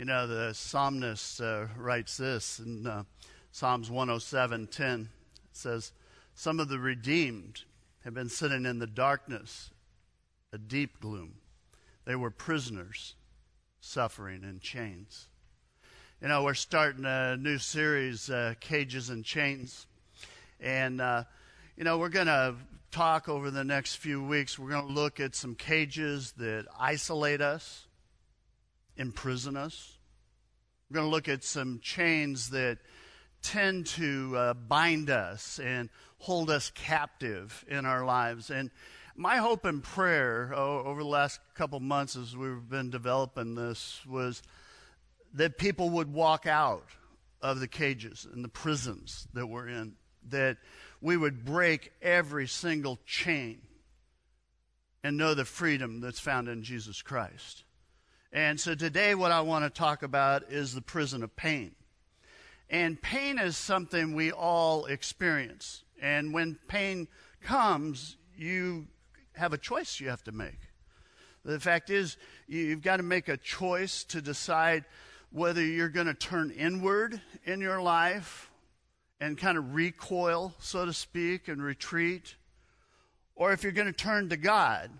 You know, the psalmist uh, writes this in uh, Psalms 107:10. It says, "Some of the redeemed have been sitting in the darkness, a deep gloom. They were prisoners, suffering in chains." You know, we're starting a new series, uh, Cages and Chains, and uh, you know, we're going to talk over the next few weeks. We're going to look at some cages that isolate us imprison us. We're going to look at some chains that tend to uh, bind us and hold us captive in our lives. And my hope and prayer oh, over the last couple months as we've been developing this was that people would walk out of the cages and the prisons that we're in, that we would break every single chain and know the freedom that's found in Jesus Christ. And so today, what I want to talk about is the prison of pain. And pain is something we all experience. And when pain comes, you have a choice you have to make. The fact is, you've got to make a choice to decide whether you're going to turn inward in your life and kind of recoil, so to speak, and retreat, or if you're going to turn to God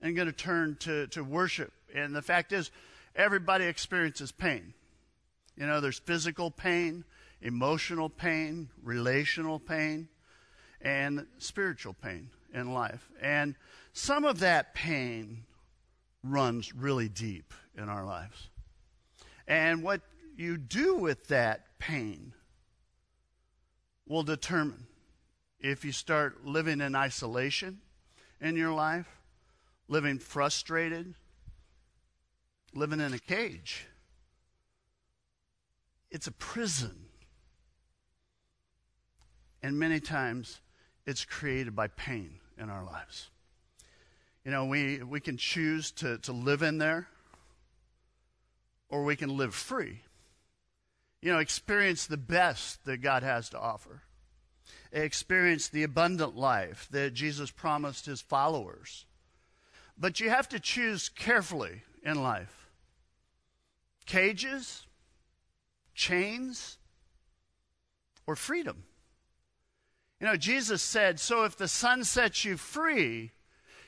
and going to turn to, to worship and the fact is, everybody experiences pain. You know, there's physical pain, emotional pain, relational pain, and spiritual pain in life. And some of that pain runs really deep in our lives. And what you do with that pain will determine if you start living in isolation in your life, living frustrated, living in a cage. It's a prison. And many times it's created by pain in our lives. You know, we, we can choose to, to live in there or we can live free. You know, experience the best that God has to offer. Experience the abundant life that Jesus promised his followers. But you have to choose carefully in life cages, chains, or freedom. You know, Jesus said, So if the Son sets you free,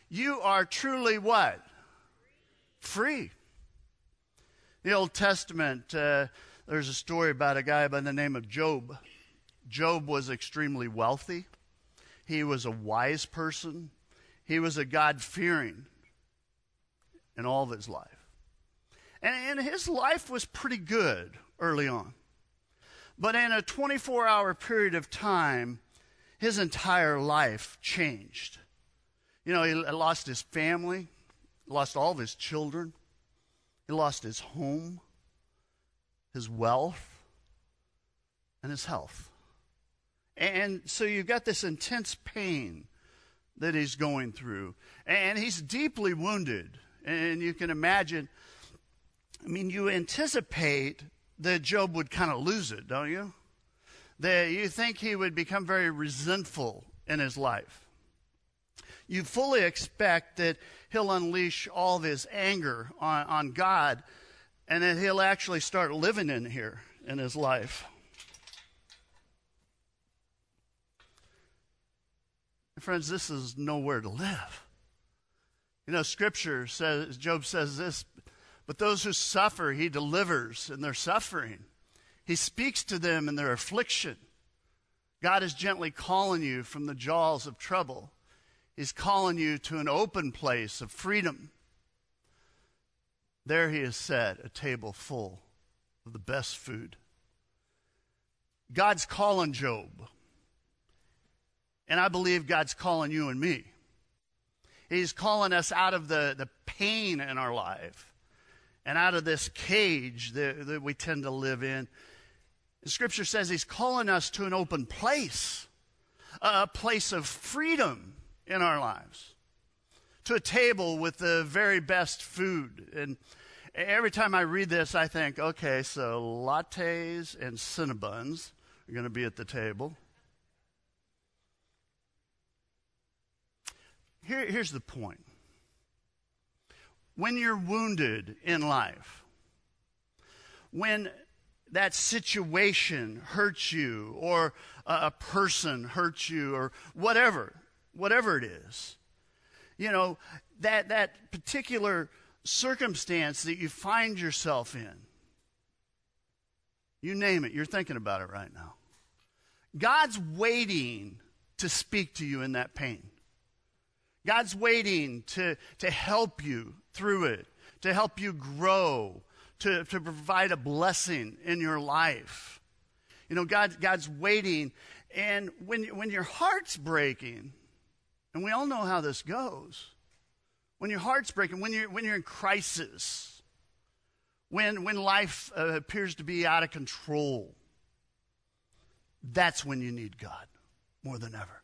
you are truly what? Free. The Old Testament, uh, there's a story about a guy by the name of Job. Job was extremely wealthy, he was a wise person, he was a God fearing in all of his life. And, and his life was pretty good early on. But in a 24 hour period of time, his entire life changed. You know, he lost his family, lost all of his children, he lost his home, his wealth, and his health. And so you've got this intense pain that he's going through. And he's deeply wounded. And you can imagine I mean, you anticipate that Job would kind of lose it, don't you? That you think he would become very resentful in his life. You fully expect that he'll unleash all of his anger on, on God and that he'll actually start living in here in his life. Friends, this is nowhere to live. You know, Scripture says, Job says this but those who suffer, he delivers in their suffering. He speaks to them in their affliction. God is gently calling you from the jaws of trouble. He's calling you to an open place of freedom. There he has set a table full of the best food. God's calling Job. And I believe God's calling you and me. He's calling us out of the, the pain in our life and out of this cage that, that we tend to live in. Scripture says he's calling us to an open place, a place of freedom in our lives, to a table with the very best food. And every time I read this, I think, okay, so lattes and cinnabuns are going to be at the table. Here, here's the point when you're wounded in life, when that situation hurts you, or a person hurts you, or whatever, whatever it is, you know, that, that particular circumstance that you find yourself in, you name it, you're thinking about it right now. God's waiting to speak to you in that pain. God's waiting to, to help you through it, to help you grow, to, to provide a blessing in your life. You know, God, God's waiting. And when, when your heart's breaking, and we all know how this goes, when your heart's breaking, when you're, when you're in crisis, when, when life uh, appears to be out of control, that's when you need God more than ever.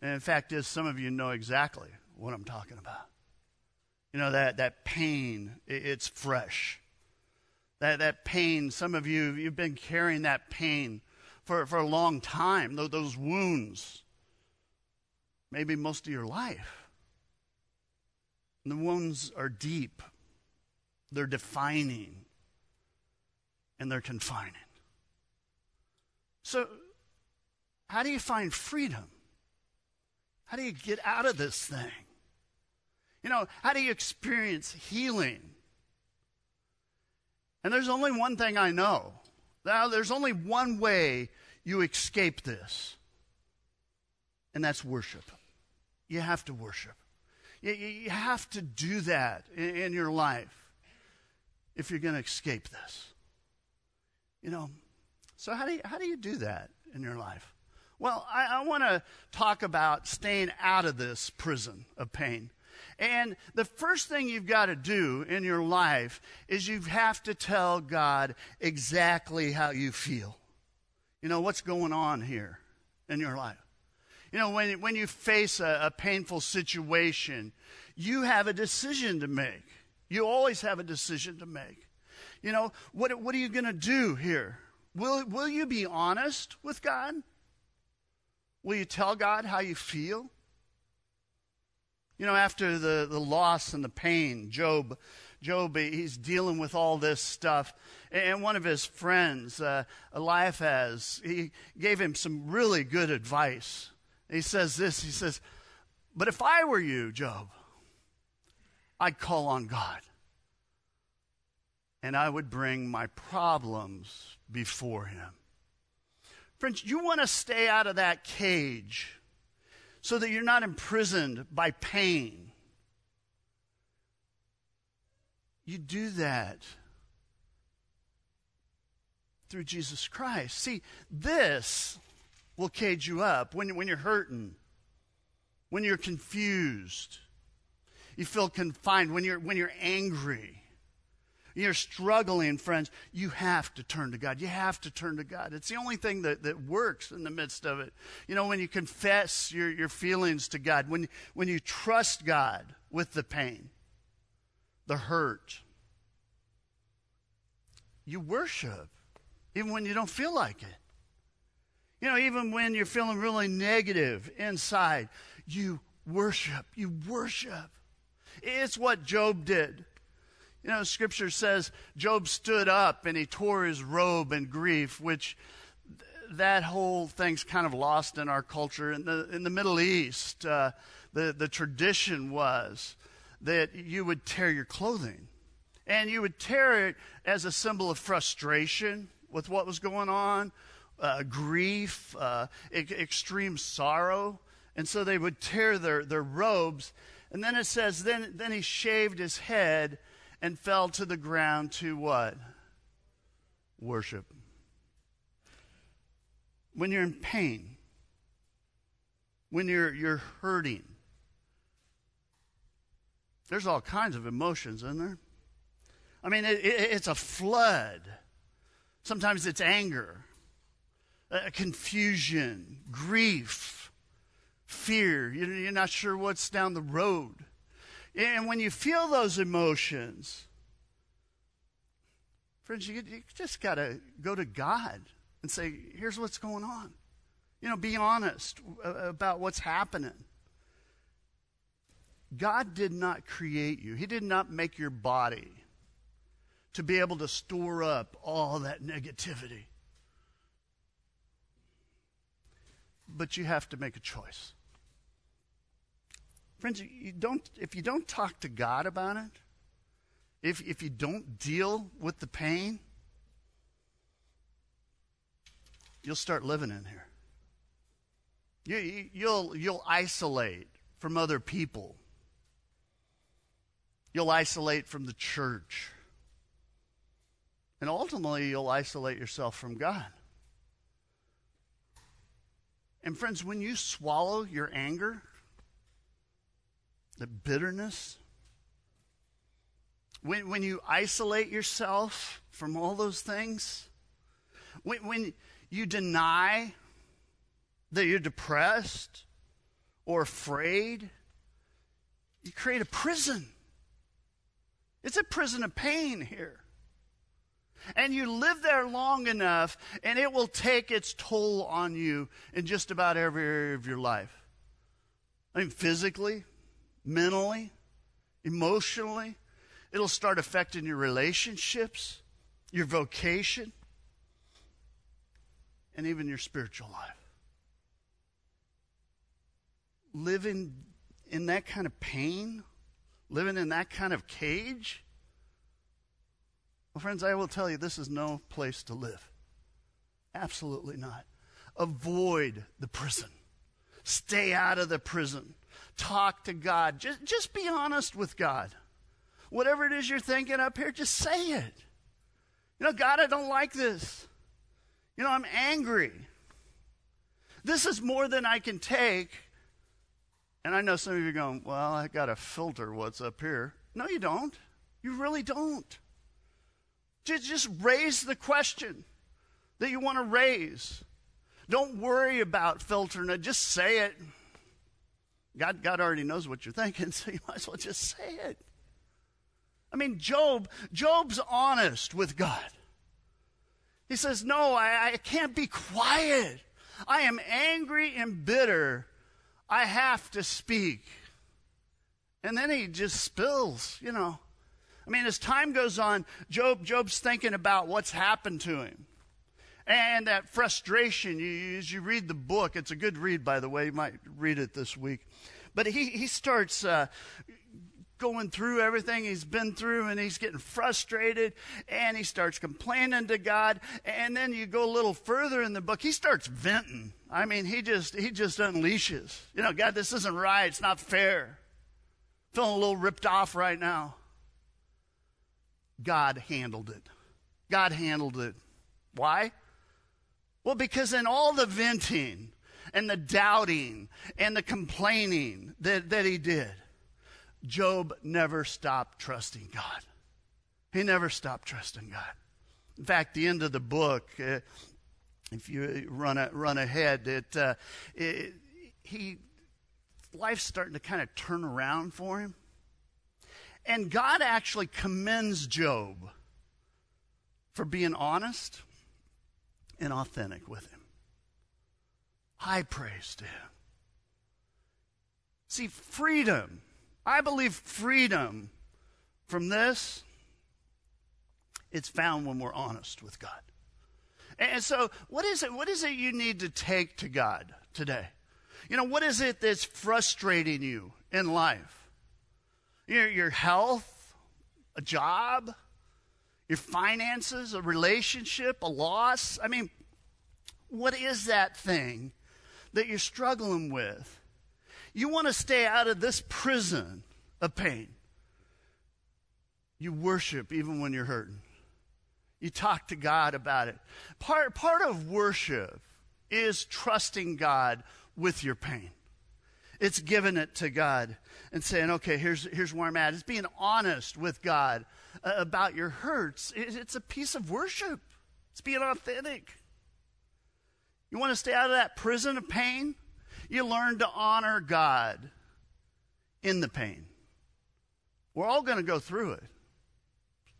And in fact, is some of you know exactly what I'm talking about. You know, that, that pain, it's fresh. That, that pain, some of you, you've been carrying that pain for, for a long time, those wounds, maybe most of your life. And the wounds are deep, they're defining, and they're confining. So, how do you find freedom? How do you get out of this thing? You know, how do you experience healing? And there's only one thing I know. Now, there's only one way you escape this, and that's worship. You have to worship. You, you have to do that in, in your life if you're going to escape this. You know, so how do you, how do you do that in your life? Well, I, I want to talk about staying out of this prison of pain. And the first thing you've got to do in your life is you have to tell God exactly how you feel. You know, what's going on here in your life? You know, when, when you face a, a painful situation, you have a decision to make. You always have a decision to make. You know, what, what are you going to do here? Will, will you be honest with God? Will you tell God how you feel? You know, after the, the loss and the pain, Job, Job, he's dealing with all this stuff. And one of his friends, uh, Eliphaz, he gave him some really good advice. He says this, he says, but if I were you, Job, I'd call on God. And I would bring my problems before him. Friends, you want to stay out of that cage so that you're not imprisoned by pain. You do that through Jesus Christ. See, this will cage you up when, when you're hurting, when you're confused, you feel confined, when you're, when you're angry you're struggling, friends, you have to turn to God. You have to turn to God. It's the only thing that, that works in the midst of it. You know, when you confess your, your feelings to God, when, when you trust God with the pain, the hurt, you worship, even when you don't feel like it. You know, even when you're feeling really negative inside, you worship. You worship. It's what Job did. You know, scripture says Job stood up and he tore his robe in grief, which that whole thing's kind of lost in our culture. In the, in the Middle East, uh, the, the tradition was that you would tear your clothing. And you would tear it as a symbol of frustration with what was going on, uh, grief, uh, e- extreme sorrow. And so they would tear their, their robes. And then it says, then, then he shaved his head and fell to the ground to what? Worship. When you're in pain, when you're, you're hurting, there's all kinds of emotions in there. I mean, it, it, it's a flood. Sometimes it's anger, uh, confusion, grief, fear. You're not sure what's down the road. And when you feel those emotions, friends, you, you just got to go to God and say, here's what's going on. You know, be honest about what's happening. God did not create you, He did not make your body to be able to store up all that negativity. But you have to make a choice. Friends, you don't, if you don't talk to God about it, if, if you don't deal with the pain, you'll start living in here. You, you'll, you'll isolate from other people. You'll isolate from the church. And ultimately, you'll isolate yourself from God. And friends, when you swallow your anger, the bitterness, when, when you isolate yourself from all those things, when, when you deny that you're depressed or afraid, you create a prison. It's a prison of pain here. And you live there long enough, and it will take its toll on you in just about every area of your life. I mean, physically, mentally, emotionally. It'll start affecting your relationships, your vocation, and even your spiritual life. Living in that kind of pain, living in that kind of cage, well, friends, I will tell you, this is no place to live. Absolutely not. Avoid the prison. Stay out of the prison. Talk to God. Just, just be honest with God. Whatever it is you're thinking up here, just say it. You know, God, I don't like this. You know, I'm angry. This is more than I can take. And I know some of you are going, well, I got to filter what's up here. No, you don't. You really don't. Just, just raise the question that you want to raise. Don't worry about filtering it. Just say it. God, God already knows what you're thinking, so you might as well just say it. I mean, Job, Job's honest with God. He says, No, I, I can't be quiet. I am angry and bitter. I have to speak. And then he just spills, you know. I mean, as time goes on, Job, Job's thinking about what's happened to him. And that frustration, you, as you read the book, it's a good read, by the way, you might read it this week. But he, he starts uh, going through everything he's been through and he's getting frustrated and he starts complaining to God. And then you go a little further in the book, he starts venting. I mean, he just, he just unleashes. You know, God, this isn't right. It's not fair. Feeling a little ripped off right now. God handled it. God handled it. Why? Well, because in all the venting and the doubting and the complaining that, that he did, Job never stopped trusting God. He never stopped trusting God. In fact, the end of the book, uh, if you run a, run ahead, it, uh, it he life's starting to kind of turn around for him. And God actually commends Job for being honest and authentic with him. High praise to him. See, freedom, I believe freedom from this, it's found when we're honest with God. And so, what is it? What is it you need to take to God today? You know, what is it that's frustrating you in life? your, your health, a job, your finances, a relationship, a loss. I mean, what is that thing that you're struggling with? You want to stay out of this prison of pain. You worship even when you're hurting. You talk to God about it. Part, part of worship is trusting God with your pain. It's giving it to God and saying, okay, here's, here's where I'm at. It's being honest with God uh, about your hurts. It, it's a piece of worship, it's being authentic. You want to stay out of that prison of pain? You learn to honor God in the pain. We're all going to go through it,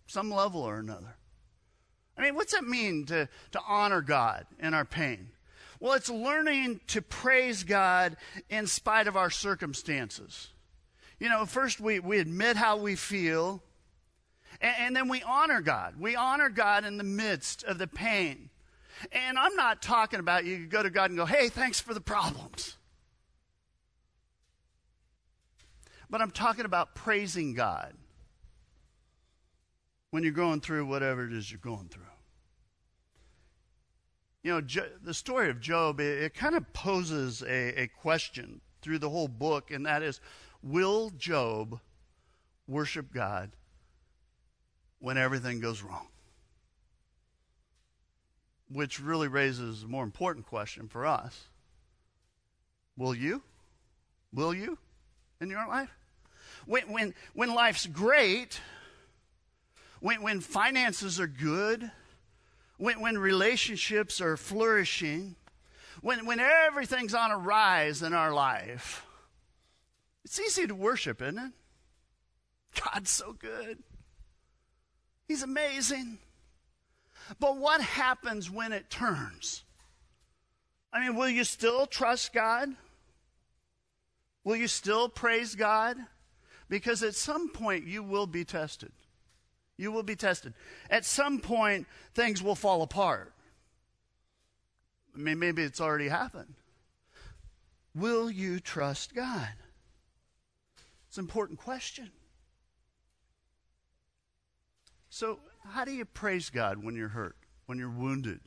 some level or another. I mean, what's that mean to, to honor God in our pain? Well, it's learning to praise God in spite of our circumstances. You know, first we, we admit how we feel, And, and then we honor God. We honor God in the midst of the pain. And I'm not talking about you go to God and go, hey, thanks for the problems. But I'm talking about praising God when you're going through whatever it is you're going through. You know, jo- the story of Job, it, it kind of poses a, a question through the whole book, and that is will Job worship God when everything goes wrong? Which really raises a more important question for us. Will you? Will you in your life? When, when, when life's great, when, when finances are good, when, when relationships are flourishing, when, when everything's on a rise in our life, it's easy to worship, isn't it? God's so good. He's amazing. But what happens when it turns? I mean, will you still trust God? Will you still praise God? Because at some point you will be tested. You will be tested. At some point, things will fall apart. I mean, maybe it's already happened. Will you trust God? It's an important question. So, how do you praise God when you're hurt, when you're wounded?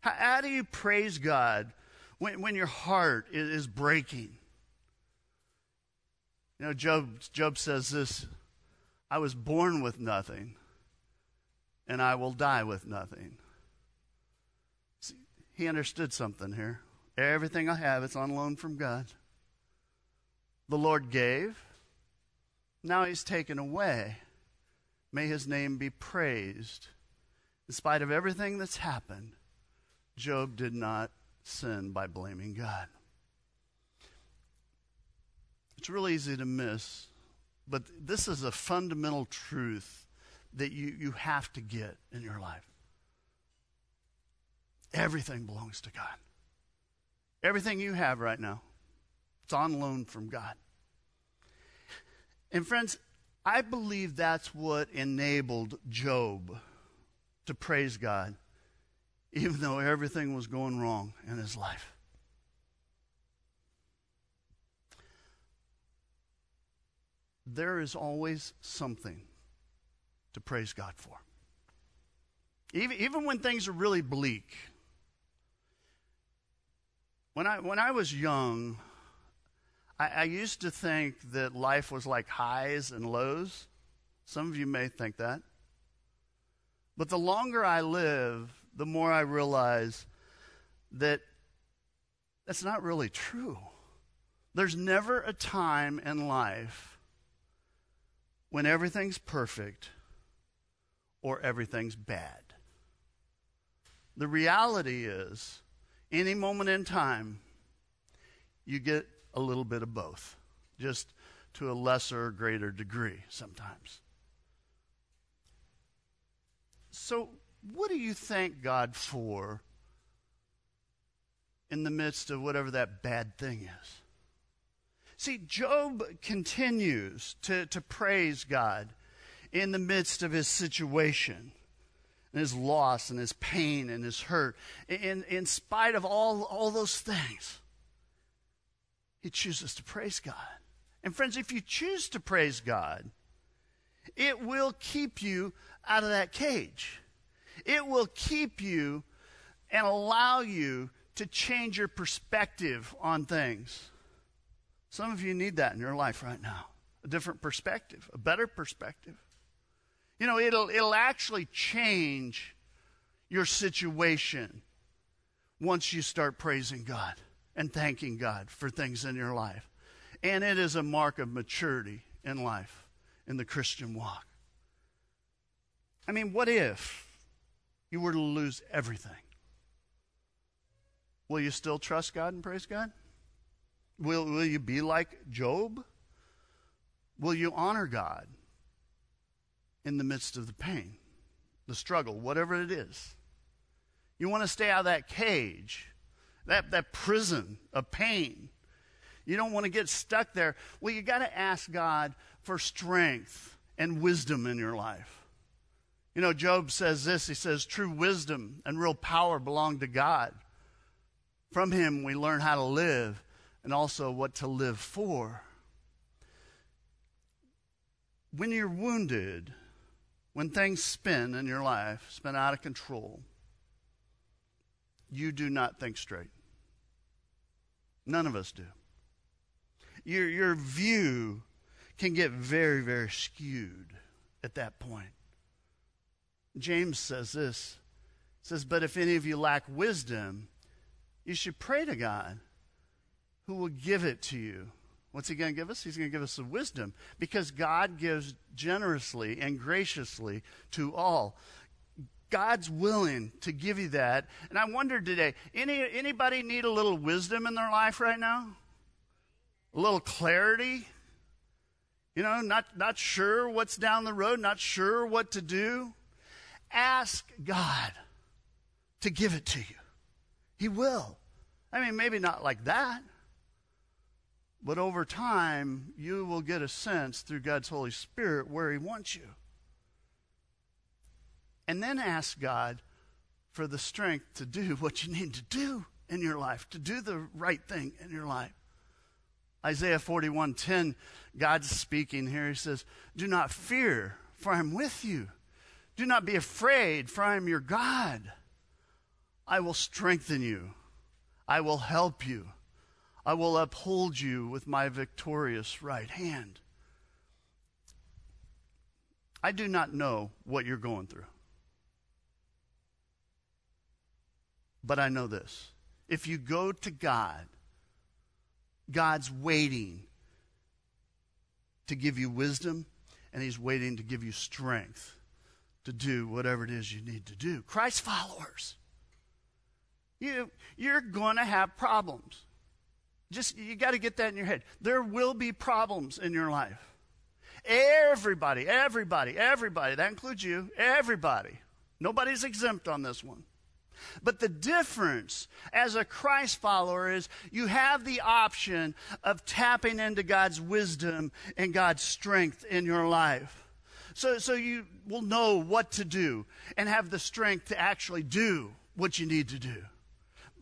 How, how do you praise God when, when your heart is, is breaking? You know, Job, Job says this I was born with nothing, and I will die with nothing. See, he understood something here. Everything I have, it's on loan from God. The Lord gave, now He's taken away. May His name be praised. In spite of everything that's happened, Job did not sin by blaming God. It's really easy to miss, but this is a fundamental truth that you, you have to get in your life. Everything belongs to God. Everything you have right now, it's on loan from God. And friends, I believe that's what enabled Job to praise God, even though everything was going wrong in his life. there is always something to praise God for. Even, even when things are really bleak. When I, when I was young, I, I used to think that life was like highs and lows. Some of you may think that. But the longer I live, the more I realize that that's not really true. There's never a time in life when everything's perfect or everything's bad. The reality is, any moment in time, you get a little bit of both, just to a lesser or greater degree sometimes. So, what do you thank God for in the midst of whatever that bad thing is? See, Job continues to, to praise God in the midst of his situation and his loss and his pain and his hurt. In, in spite of all, all those things, he chooses to praise God. And friends, if you choose to praise God, it will keep you out of that cage. It will keep you and allow you to change your perspective on things. Some of you need that in your life right now a different perspective, a better perspective. You know, it'll, it'll actually change your situation once you start praising God and thanking God for things in your life. And it is a mark of maturity in life, in the Christian walk. I mean, what if you were to lose everything? Will you still trust God and praise God? Will, will you be like Job? Will you honor God in the midst of the pain, the struggle, whatever it is? You want to stay out of that cage, that, that prison of pain. You don't want to get stuck there. Well, you got to ask God for strength and wisdom in your life. You know, Job says this he says, True wisdom and real power belong to God. From him we learn how to live and also what to live for. When you're wounded, when things spin in your life, spin out of control, you do not think straight. None of us do. Your, your view can get very, very skewed at that point. James says this says, But if any of you lack wisdom, you should pray to God who will give it to you. What's he going to give us? He's going to give us the wisdom because God gives generously and graciously to all. God's willing to give you that. And I wonder today, any, anybody need a little wisdom in their life right now? A little clarity? You know, not, not sure what's down the road, not sure what to do? Ask God to give it to you. He will. I mean, maybe not like that, but over time, you will get a sense through God's Holy Spirit where He wants you. And then ask God for the strength to do what you need to do in your life, to do the right thing in your life. Isaiah 41:10, God's speaking here. He says, "Do not fear, for I am with you. Do not be afraid, for I am your God. I will strengthen you. I will help you. I will uphold you with my victorious right hand. I do not know what you're going through. But I know this. If you go to God, God's waiting to give you wisdom, and He's waiting to give you strength to do whatever it is you need to do. Christ followers, you, you're going to have problems. Just, you got to get that in your head. There will be problems in your life. Everybody, everybody, everybody, that includes you, everybody. Nobody's exempt on this one. But the difference as a Christ follower is you have the option of tapping into God's wisdom and God's strength in your life. So, so you will know what to do and have the strength to actually do what you need to do.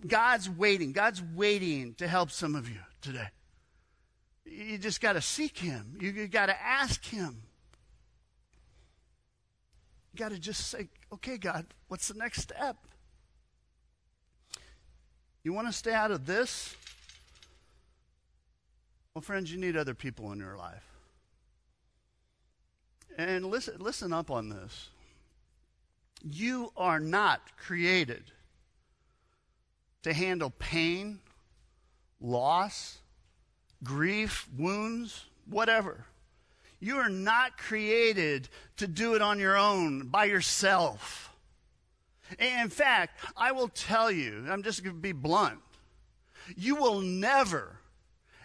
God's waiting. God's waiting to help some of you today. You just got to seek Him. You, you got to ask Him. You got to just say, okay, God, what's the next step? You want to stay out of this? Well, friends, you need other people in your life. And listen, listen up on this. You are not created to handle pain, loss, grief, wounds, whatever. You are not created to do it on your own, by yourself. In fact, I will tell you, I'm just going to be blunt, you will never,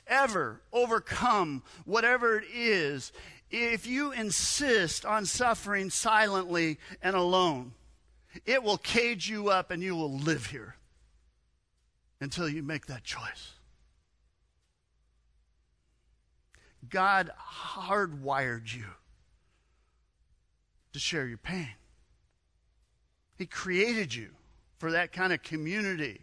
ever overcome whatever it is if you insist on suffering silently and alone. It will cage you up and you will live here until you make that choice. God hardwired you to share your pain. He created you for that kind of community.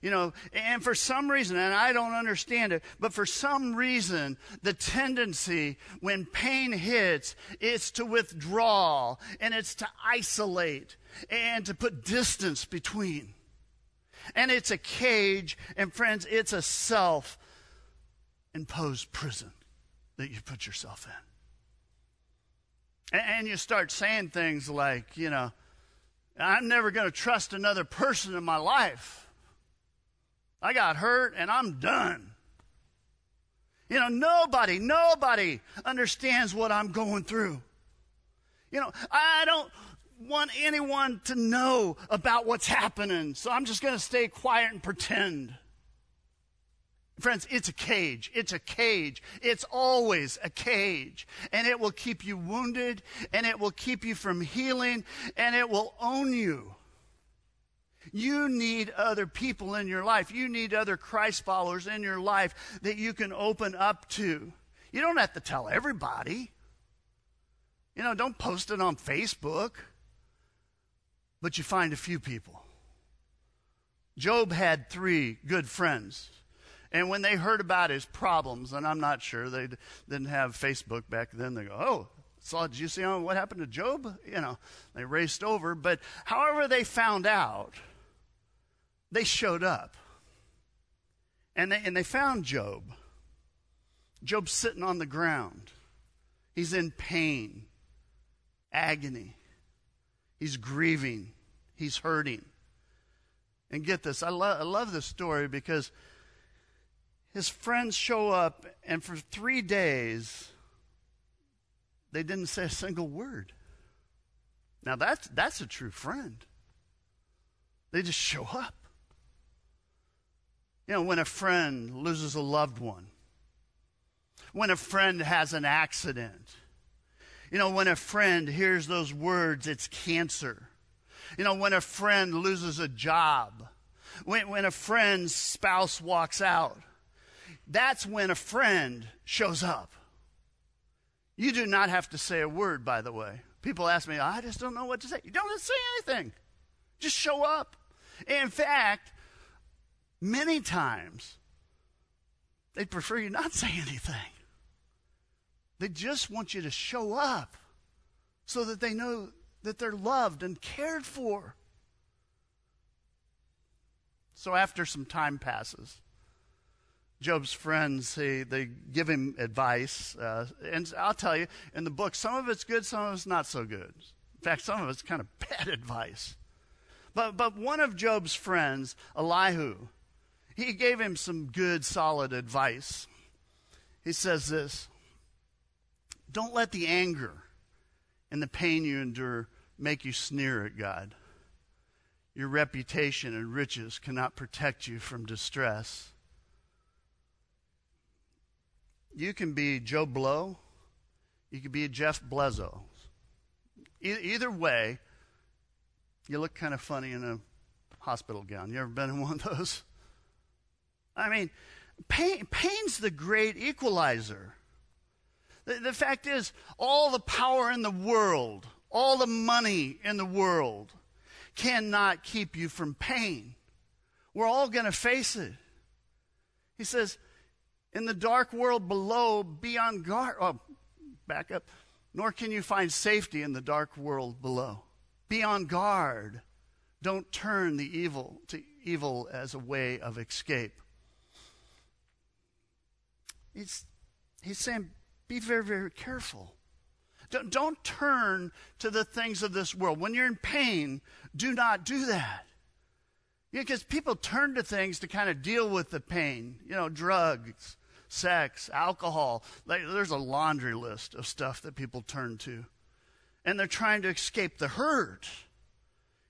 You know, and for some reason, and I don't understand it, but for some reason, the tendency when pain hits is to withdraw and it's to isolate and to put distance between. And it's a cage, and friends, it's a self imposed prison that you put yourself in. And you start saying things like, you know, I'm never going to trust another person in my life. I got hurt and I'm done. You know, nobody, nobody understands what I'm going through. You know, I don't want anyone to know about what's happening, so I'm just going to stay quiet and pretend. Friends, it's a cage. It's a cage. It's always a cage. And it will keep you wounded, and it will keep you from healing, and it will own you. You need other people in your life. You need other Christ followers in your life that you can open up to. You don't have to tell everybody. You know, don't post it on Facebook, but you find a few people. Job had three good friends. And when they heard about his problems, and I'm not sure they didn't have Facebook back then, they go, "Oh, saw did you see what happened to Job?" You know, they raced over. But however they found out, they showed up, and they and they found Job. Job's sitting on the ground. He's in pain, agony. He's grieving. He's hurting. And get this, I, lo- I love this story because his friends show up, and for three days, they didn't say a single word. Now, that's, that's a true friend. They just show up. You know, when a friend loses a loved one, when a friend has an accident, you know, when a friend hears those words, it's cancer. You know, when a friend loses a job, when, when a friend's spouse walks out, that's when a friend shows up. You do not have to say a word, by the way. People ask me, I just don't know what to say. You don't have to say anything, just show up. In fact, many times, they'd prefer you not say anything. They just want you to show up so that they know that they're loved and cared for. So after some time passes, Job's friends, they, they give him advice. Uh, and I'll tell you, in the book, some of it's good, some of it's not so good. In fact, some of it's kind of bad advice. But, but one of Job's friends, Elihu, he gave him some good, solid advice. He says this Don't let the anger and the pain you endure make you sneer at God. Your reputation and riches cannot protect you from distress. You can be Joe Blow, you can be Jeff Bezos. E- either way, you look kind of funny in a hospital gown. You ever been in one of those? I mean, pain, pain's the great equalizer. The, the fact is, all the power in the world, all the money in the world cannot keep you from pain. We're all going to face it. He says, in the dark world below, be on guard. Oh, back up. Nor can you find safety in the dark world below. Be on guard. Don't turn the evil to evil as a way of escape. He's, he's saying, be very, very careful. Don't, don't turn to the things of this world. When you're in pain, do not do that. Because people turn to things to kind of deal with the pain. You know, drugs, sex, alcohol. There's a laundry list of stuff that people turn to. And they're trying to escape the hurt.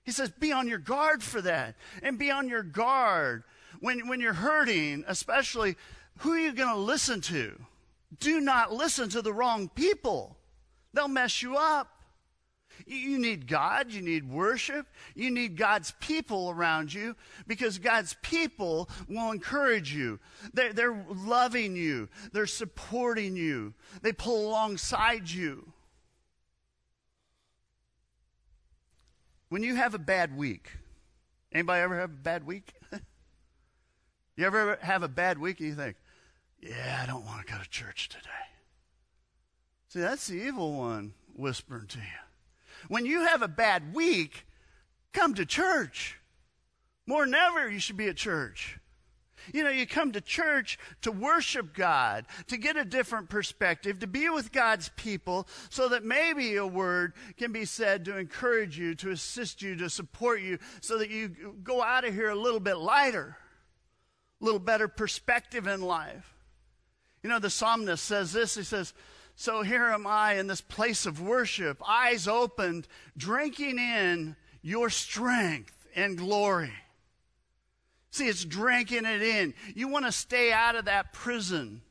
He says, be on your guard for that. And be on your guard when, when you're hurting, especially who are you going to listen to? Do not listen to the wrong people. They'll mess you up. You need God, you need worship, you need God's people around you because God's people will encourage you. They're, they're loving you, they're supporting you, they pull alongside you. When you have a bad week, anybody ever have a bad week? you ever have a bad week and you think, yeah, I don't want to go to church today. See, that's the evil one whispering to you. When you have a bad week, come to church. More than ever, you should be at church. You know, you come to church to worship God, to get a different perspective, to be with God's people, so that maybe a word can be said to encourage you, to assist you, to support you, so that you go out of here a little bit lighter, a little better perspective in life. You know, the psalmist says this he says, so here am I in this place of worship, eyes opened, drinking in your strength and glory. See, it's drinking it in. You want to stay out of that prison,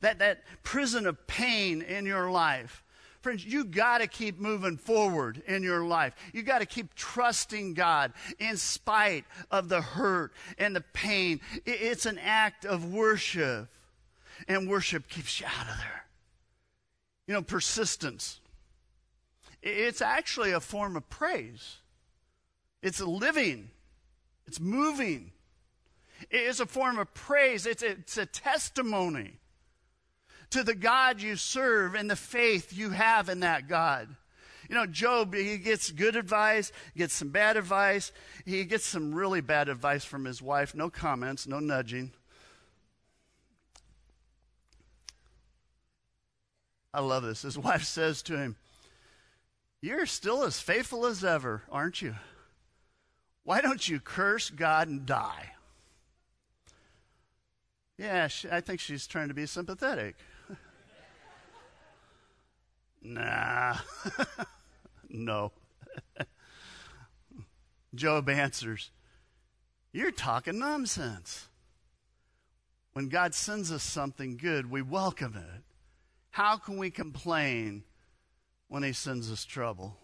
that, that prison of pain in your life. Friends, you got to keep moving forward in your life. You got to keep trusting God in spite of the hurt and the pain. It's an act of worship, and worship keeps you out of there. You know, persistence. It's actually a form of praise. It's living, it's moving. It's a form of praise, it's it's a testimony to the God you serve and the faith you have in that God. You know, Job, he gets good advice, gets some bad advice. He gets some really bad advice from his wife. No comments, no nudging. I love this. His wife says to him, You're still as faithful as ever, aren't you? Why don't you curse God and die? Yeah, she, I think she's trying to be sympathetic. nah. no. Job answers, You're talking nonsense. When God sends us something good, we welcome it. How can we complain when He sends us trouble?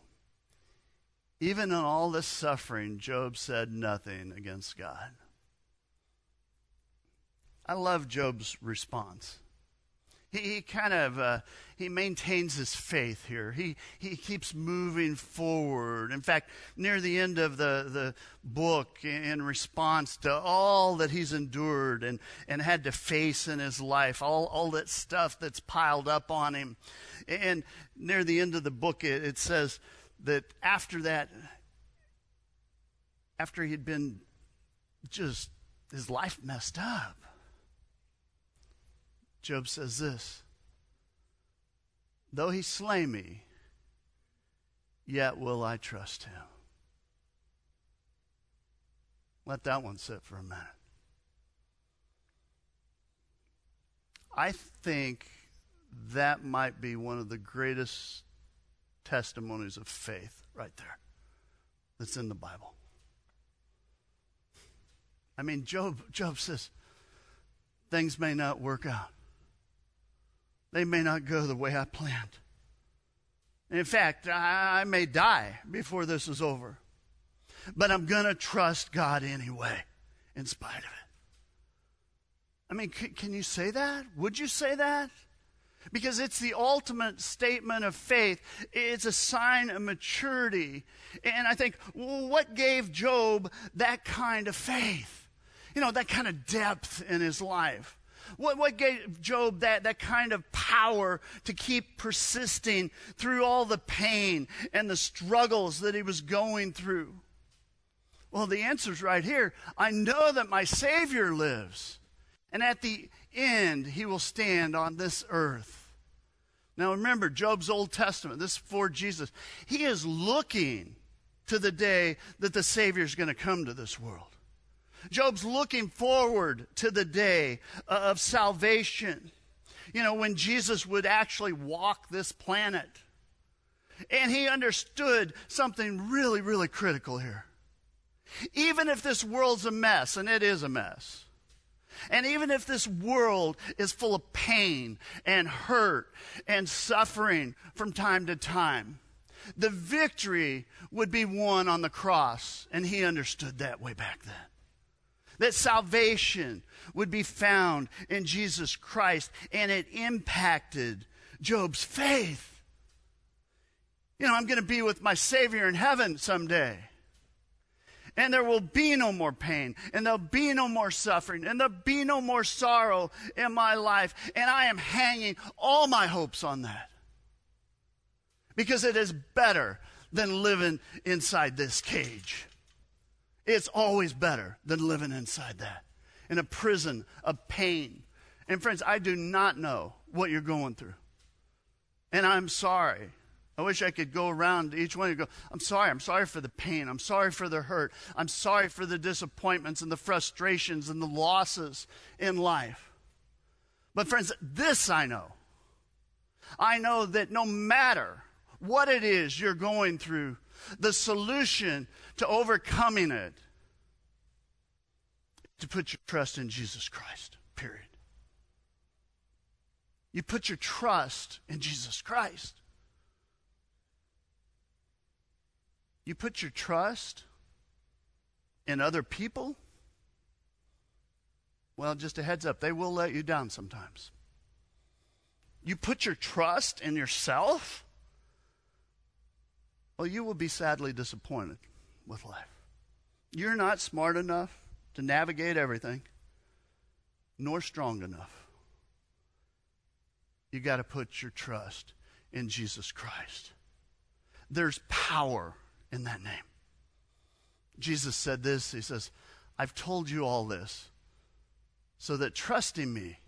Even in all this suffering, Job said nothing against God. I love Job's response. He, he kind of uh, he maintains his faith here. He he keeps moving forward. In fact, near the end of the, the book, in response to all that he's endured and, and had to face in his life, all, all that stuff that's piled up on him. And near the end of the book, it, it says that after that, after he'd been just his life messed up, Job says this Though he slay me, yet will I trust him. Let that one sit for a minute. I think that might be one of the greatest testimonies of faith right there that's in the Bible. I mean, Job, Job says, things may not work out. They may not go the way I planned. In fact, I, may die before this is over. But I'm going to trust God anyway, in spite of it. I mean, c- can you say that? Would you say that? Because it's the ultimate statement of faith. It's a sign of maturity. And I think, well, what gave Job that kind of faith? You know, that kind of depth in his life. What, what gave Job that, that kind of power to keep persisting through all the pain and the struggles that he was going through? Well, the answer's right here. I know that my Savior lives, and at the end, he will stand on this earth. Now, remember, Job's Old Testament, this is for Jesus. He is looking to the day that the Savior is going to come to this world. Job's looking forward to the day uh, of salvation. You know, when Jesus would actually walk this planet. And he understood something really, really critical here. Even if this world's a mess, and it is a mess, and even if this world is full of pain and hurt and suffering from time to time, the victory would be won on the cross. And he understood that way back then that salvation would be found in Jesus Christ, and it impacted Job's faith. You know, I'm going to be with my Savior in heaven someday. And there will be no more pain, and there'll be no more suffering, and there'll be no more sorrow in my life. And I am hanging all my hopes on that. Because it is better than living inside this cage. It's always better than living inside that in a prison of pain. And friends, I do not know what you're going through. And I'm sorry. I wish I could go around to each one and go, I'm sorry. I'm sorry for the pain. I'm sorry for the hurt. I'm sorry for the disappointments and the frustrations and the losses in life. But, friends, this I know. I know that no matter what it is you're going through, the solution to overcoming it to put your trust in Jesus Christ, period. You put your trust in Jesus Christ. You put your trust in other people. Well, just a heads up, they will let you down sometimes. You put your trust in yourself well, you will be sadly disappointed with life. You're not smart enough to navigate everything, nor strong enough. You got to put your trust in Jesus Christ. There's power in that name. Jesus said this He says, I've told you all this so that trusting me,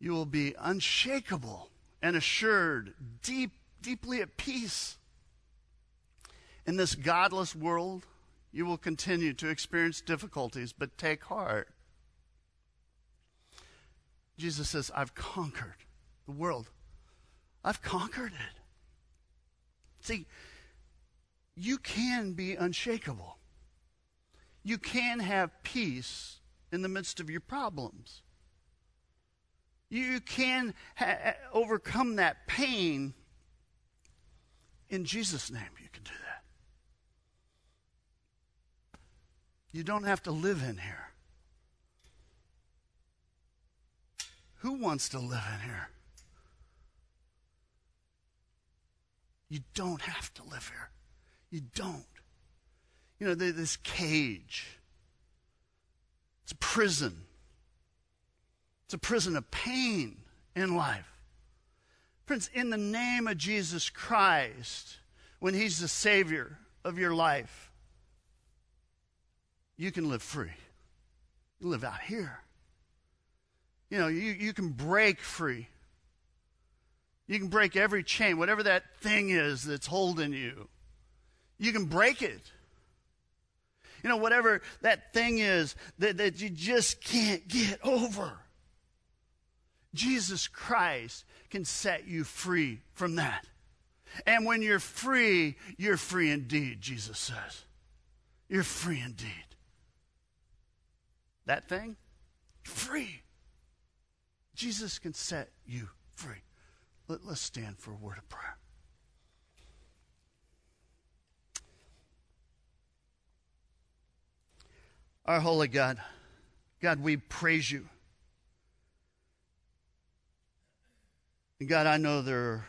you will be unshakable and assured, deep, deeply at peace. In this godless world, you will continue to experience difficulties, but take heart. Jesus says, I've conquered the world. I've conquered it. See, you can be unshakable. You can have peace in the midst of your problems. You can ha- overcome that pain in Jesus' name. You can do that. You don't have to live in here. Who wants to live in here? You don't have to live here. You don't. You know, this cage, it's a prison. It's a prison of pain in life. Friends, in the name of Jesus Christ, when He's the Savior of your life, you can live free. You live out here. You know, you, you can break free. You can break every chain, whatever that thing is that's holding you. You can break it. You know, whatever that thing is that, that you just can't get over. Jesus Christ can set you free from that. And when you're free, you're free indeed, Jesus says. You're free indeed. That thing, free. Jesus can set you free. Let, us stand for a word of prayer. Our holy God, God, we praise you. And God, I know there are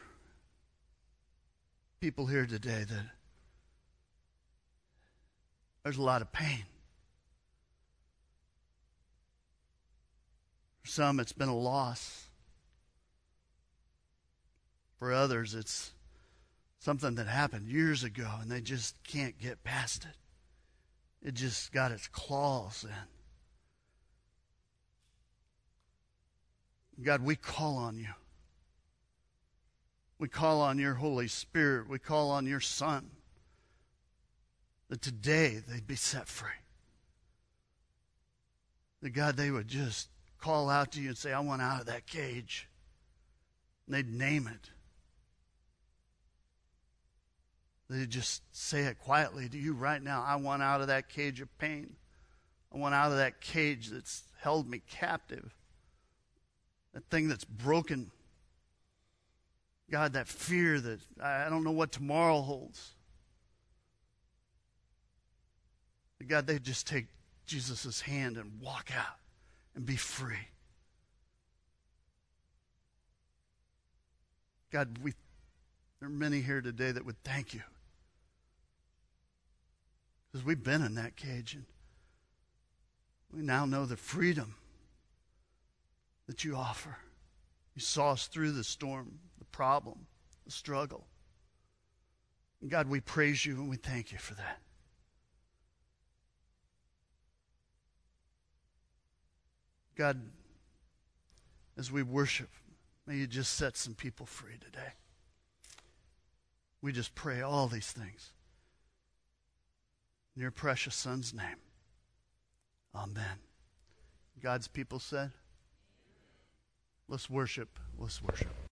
people here today that there's a lot of pain. For some, it's been a loss. For others, it's something that happened years ago and they just can't get past it. It just got its claws in. God, we call on you. We call on your Holy Spirit. We call on your Son that today they'd be set free. That God, they would just call out to you and say, I want out of that cage. And they'd name it. They'd just say it quietly to you right now. I want out of that cage of pain. I want out of that cage that's held me captive. That thing that's broken. God, that fear that I don't know what tomorrow holds. God, they just take Jesus' hand and walk out and be free. God, we, there are many here today that would thank you because we've been in that cage and we now know the freedom that you offer. You saw us through the storm, the problem, the struggle. And God, we praise you and we thank you for that. God, as we worship, may you just set some people free today. We just pray all these things. In your precious Son's name. Amen. God's people said, let's worship. Let's worship.